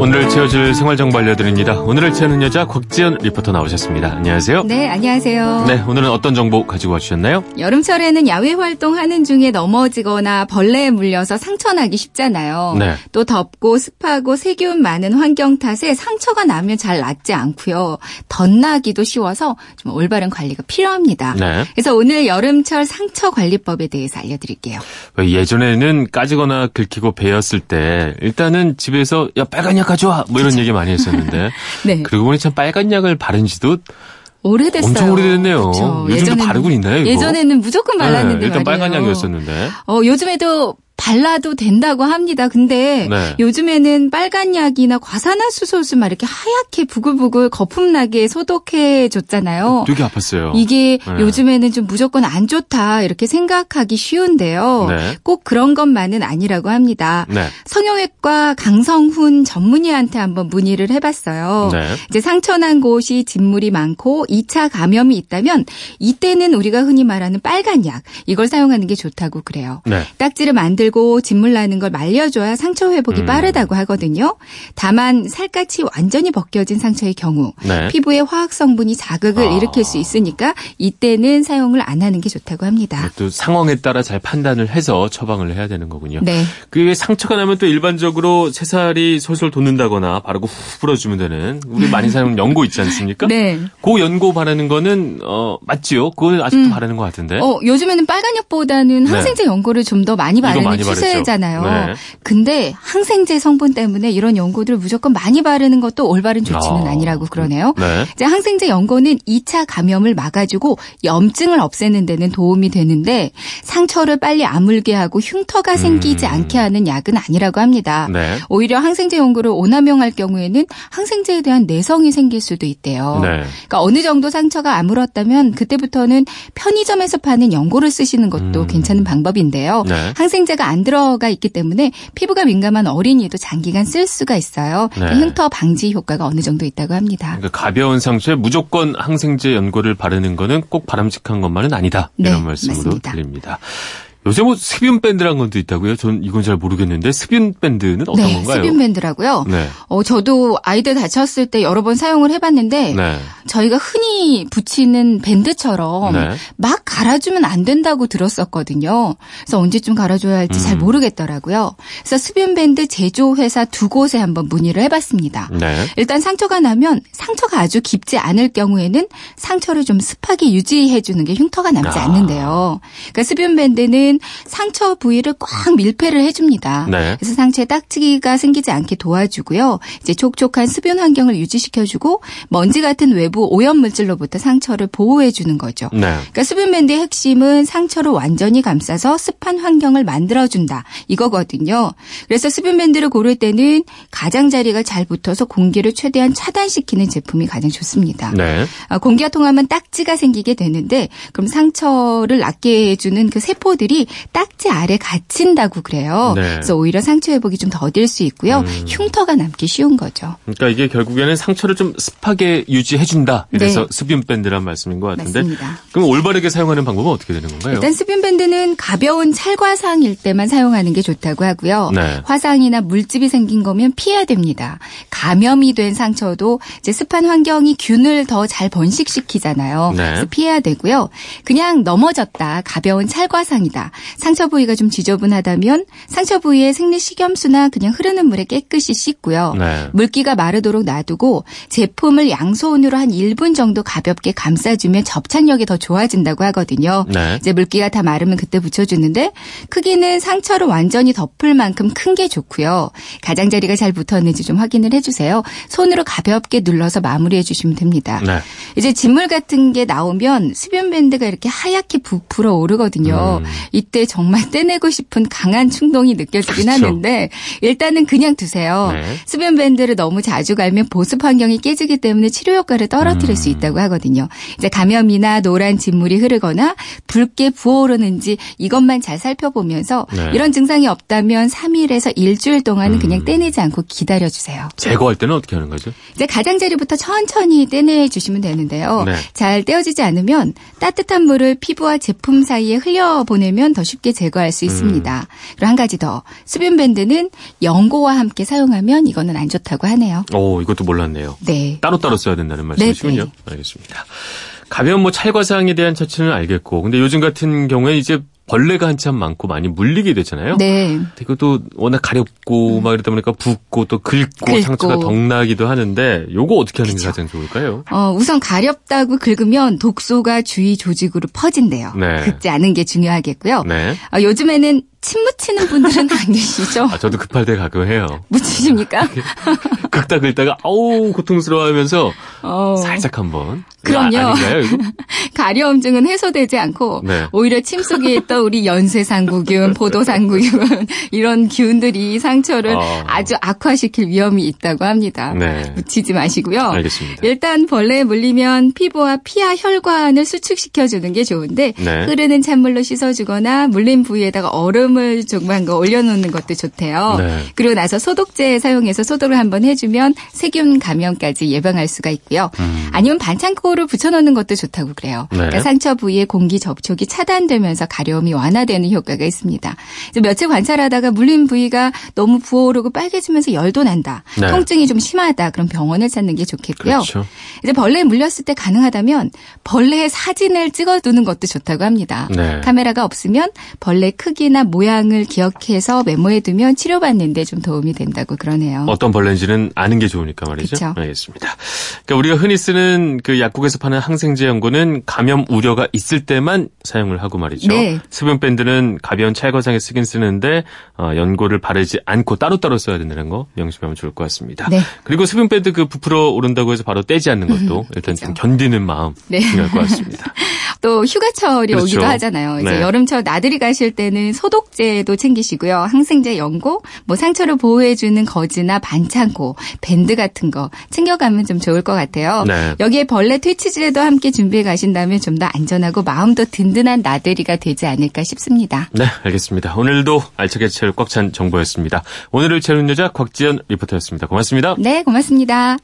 오늘 채워줄 생활정보 알려드립니다. 오늘을 채우는 여자 곽지연 리포터 나오셨습니다. 안녕하세요. 네, 안녕하세요. 네, 오늘은 어떤 정보 가지고 와주셨나요? 여름철에는 야외 활동하는 중에 넘어지거나 벌레에 물려서 상처나기 쉽잖아요. 네. 또 덥고 습하고 세균 많은 환경 탓에 상처가 나면 잘 낫지 않고요. 덧나기도 쉬워서 좀 올바른 관리가 필요합니다. 네. 그래서 오늘 여름철 상처 관리법에 대해서 알려드릴게요. 예전에는 까지거나 긁히고 베었을 때 일단은 집에서 야 빨간 약 가져와 뭐 이런 얘기 많이 했었는데 네. 그러고 보니 참 빨간 약을 바른 지도 오래됐어요. 엄청 오래됐네요. 그쵸. 요즘도 예전에는- 바르고 있나요? 이거? 예전에는 무조건 발랐는데 네, 일단 말이에요. 빨간 약이었었는데. 어, 요즘에도 발라도 된다고 합니다. 근데 네. 요즘에는 빨간 약이나 과산화수소를 막 이렇게 하얗게 부글부글 거품 나게 소독해 줬잖아요. 되게 아팠어요. 이게 네. 요즘에는 좀 무조건 안 좋다 이렇게 생각하기 쉬운데요. 네. 꼭 그런 것만은 아니라고 합니다. 네. 성형외과 강성훈 전문의한테 한번 문의를 해봤어요. 네. 이제 상처난 곳이 진물이 많고 2차 감염이 있다면 이때는 우리가 흔히 말하는 빨간 약 이걸 사용하는 게 좋다고 그래요. 네. 딱지를 만들고 진물 나는 걸 말려줘야 상처 회복이 음. 빠르다고 하거든요. 다만 살갗이 완전히 벗겨진 상처의 경우 네. 피부에 화학 성분이 자극을 아. 일으킬 수 있으니까 이때는 사용을 안 하는 게 좋다고 합니다. 또 상황에 따라 잘 판단을 해서 처방을 해야 되는 거군요. 네. 그게 상처가 나면 또 일반적으로 새살이 솔솔 돋는다거나 바르고 후 불어주면 되는 우리 많이 사용하는 연고 있지 않습니까? 네. 그 연고 바르는 거는 어 맞지요? 그건 아직도 바르는 것 같은데. 어, 요즘에는 빨간 약보다는 네. 항생제 연고를 좀 더 많이 바르는 많이 바르죠. 추세잖아요. 네. 근데 항생제 성분 때문에 이런 연고들을 무조건 많이 바르는 것도 올바른 조치는 아, 아니라고 그러네요. 네. 이제 항생제 연고는 2차 감염을 막아주고 염증을 없애는 데는 도움이 되는데 상처를 빨리 아물게 하고 흉터가 생기지 음. 않게 하는 약은 아니라고 합니다. 네. 오히려 항생제 연고를 오남용할 경우에는 항생제에 대한 내성이 생길 수도 있대요. 네. 그러니까 어느 정도 상처가 아물었다면 그때부터는 편의점에서 파는 연고를 쓰시는 것도 음. 괜찮은 방법인데요. 네. 항생제가 안 들어가 있기 때문에 피부가 민감한 어린이도 장기간 쓸 수가 있어요. 네. 흉터 방지 효과가 어느 정도 있다고 합니다. 그러니까 가벼운 상처에 무조건 항생제 연고를 바르는 거는 꼭 바람직한 것만은 아니다. 네, 이런 말씀으로 맞습니다. 드립니다. 요새 뭐 습윤 밴드란 것도 있다고요? 전 이건 잘 모르겠는데 습윤 밴드는 어떤 네, 건가요? 스빈 밴드라고요. 네. 어, 저도 아이들 다쳤을 때 여러 번 사용을 해봤는데 네. 저희가 흔히 붙이는 밴드처럼 네. 막 갈아주면 안 된다고 들었었거든요. 그래서 언제쯤 갈아줘야 할지 잘 음. 모르겠더라고요. 그래서 수변밴드 제조 회사 두 곳에 한번 문의를 해봤습니다. 네. 일단 상처가 나면 상처가 아주 깊지 않을 경우에는 상처를 좀 습하게 유지해주는 게 흉터가 남지 아. 않는데요. 그러니까 수변밴드는 상처 부위를 꽉 밀폐를 해줍니다. 네. 그래서 상처에 딱지가 생기지 않게 도와주고요. 이제 촉촉한 수변 환경을 유지시켜주고 먼지 같은 외부 오염 물질로부터 상처를 보호해주는 거죠. 네. 그러니까 수분밴드의 핵심은 상처를 완전히 감싸서 습한 환경을 만들어준다 이거거든요. 그래서 수분밴드를 고를 때는 가장자리가 잘 붙어서 공기를 최대한 차단시키는 제품이 가장 좋습니다. 네. 아, 공기가 통하면 딱지가 생기게 되는데 그럼 상처를 낫게 해주는 그 세포들이 딱지 아래 갇힌다고 그래요. 네. 그래서 오히려 상처 회복이 좀 더딜 수 있고요. 음. 흉터가 남기 쉬운 거죠. 그러니까 이게 결국에는 상처를 좀 습하게 유지해준다. 이래서 네. 습윤 밴드란 말씀인 것 같은데. 맞습니다. 그럼 올바르게 사용하는 방법은 어떻게 되는 건가요? 일단 수분밴드는 가벼운 찰과상일 때만 사용하는 게 좋다고 하고요. 네. 화상이나 물집이 생긴 거면 피해야 됩니다. 감염이 된 상처도 이제 습한 환경이 균을 더 잘 번식시키잖아요. 네. 그래서 피해야 되고요. 그냥 넘어졌다. 가벼운 찰과상이다. 상처 부위가 좀 지저분하다면 상처 부위에 생리 식염수나 그냥 흐르는 물에 깨끗이 씻고요. 네. 물기가 마르도록 놔두고 제품을 양손으로 한 1분 정도 가볍게 감싸주면 접착력이 더 좋아진다고 하거든요. 네. 이제 물기가 다 마르면 그때 붙여주는데 크기는 상처를 완전히 덮을 만큼 큰 게 좋고요. 가장자리가 잘 붙었는지 좀 확인을 해주세요. 손으로 가볍게 눌러서 마무리해 주시면 됩니다. 네. 이제 진물 같은 게 나오면 수변 밴드가 이렇게 하얗게 부풀어 오르거든요. 음. 이때 정말 떼내고 싶은 강한 충동이 느껴지긴 그렇죠. 하는데 일단은 그냥 두세요. 네. 수변 밴드를 너무 자주 갈면 보습 환경이 깨지기 때문에 치료 효과를 떨어뜨릴 음. 수 있다고 하거든요. 이제 감염이나 노란 진물이 흐르거나 붉게 부어오르는지 이것만 잘 살펴보면서 네. 이런 증상이 없다면 3일에서 일주일 동안은 음. 그냥 떼내지 않고 기다려 주세요. 제거할 때는 어떻게 하는 거죠? 이제 가장자리부터 천천히 떼내 주시면 되는데요. 네. 잘 떼어지지 않으면 따뜻한 물을 피부와 제품 사이에 흘려 보내면 사용 하면 더 쉽게 제거할 수 있습니다. 그리고 한 가지 더 수분 밴드는 연고와 함께 사용하면 이거는 안 좋다고 하네요. 오, 이것도 몰랐네요. 네. 따로따로 써야 된다는 말씀이시군요. 네, 알겠습니다. 가벼운 뭐 찰과상에 대한 처치는 알겠고, 근데 요즘 같은 경우에 이제 벌레가 한참 많고 많이 물리게 되잖아요. 네. 이것도 워낙 가렵고 막 이러다 보니까 붓고 또 긁고, 긁고. 상처가 덩나기도 하는데 요거 어떻게 하는 게 가장 좋을까요? 어, 우선 가렵다고 긁으면 독소가 주위 조직으로 퍼진대요. 네. 긁지 않은 게 중요하겠고요. 네. 어, 요즘에는 침 묻히는 분들은 안 계시죠? 아, 저도 급할 때 가끔 해요. 묻히십니까? 긁다 긁다가 아우 고통스러워 하면서 어, 살짝 한번. 그럼요. 아, 아닌가요, 이거? 가려움증은 해소되지 않고 네. 오히려 침 속에 있던 우리 연쇄상구균, 포도상구균 이런 균들이 상처를 어. 아주 악화시킬 위험이 있다고 합니다. 네. 묻히지 마시고요. 알겠습니다. 일단 벌레에 물리면 피부와 피하 혈관을 수축시켜주는 게 좋은데 네. 흐르는 찬물로 씻어주거나 물린 부위에다가 얼음 을 조그만 거 올려놓는 것도 좋대요. 네. 그리고 나서 소독제 사용해서 소독을 한번 해주면 세균 감염까지 예방할 수가 있고요. 아니면 반창고를 붙여놓는 것도 좋다고 그래요. 음. 네. 그러니까 상처 부위에 공기 접촉이 차단되면서 가려움이 완화되는 효과가 있습니다. 며칠 관찰하다가 물린 부위가 너무 부어오르고 빨개지면서 열도 난다. 네. 통증이 좀 심하다. 그럼 병원을 찾는 게 좋겠고요. 그렇죠. 이제 벌레에 물렸을 때 가능하다면 벌레의 사진을 찍어두는 것도 좋다고 합니다. 네. 카메라가 없으면 벌레 크기나 모 양을 기억해서 메모해두면 치료받는데 좀 도움이 된다고 그러네요. 어떤 벌레인지는 아는 게 좋으니까 말이죠. 그쵸. 알겠습니다. 그러니까 우리가 흔히 쓰는 그 약국에서 파는 항생제 연고는 감염 우려가 있을 때만 사용을 하고 말이죠. 네. 수분 밴드는 가벼운 찰거상에 쓰긴 쓰는데 어, 연고를 바르지 않고 따로따로 써야 된다는 거 명심하면 좋을 것 같습니다. 네. 그리고 수분 밴드 그 부풀어 오른다고 해서 바로 떼지 않는 것도 일단 좀 견디는 마음 네. 중요할 것 같습니다. 또 휴가철이 그렇죠. 오기도 하잖아요. 이제 네. 여름철 나들이 가실 때는 소독제도 챙기시고요. 항생제 연고, 뭐 상처를 보호해주는 거즈나 반창고, 밴드 같은 거 챙겨가면 좀 좋을 것 같아요. 네. 여기에 벌레 퇴치제도 함께 준비해 가신다면 좀 더 안전하고 마음도 든든한 나들이가 되지 않을까 싶습니다. 네, 알겠습니다. 오늘도 알차게 채울 꽉 찬 정보였습니다. 오늘을 채우는 여자 곽지연 리포터였습니다. 고맙습니다. 네, 고맙습니다.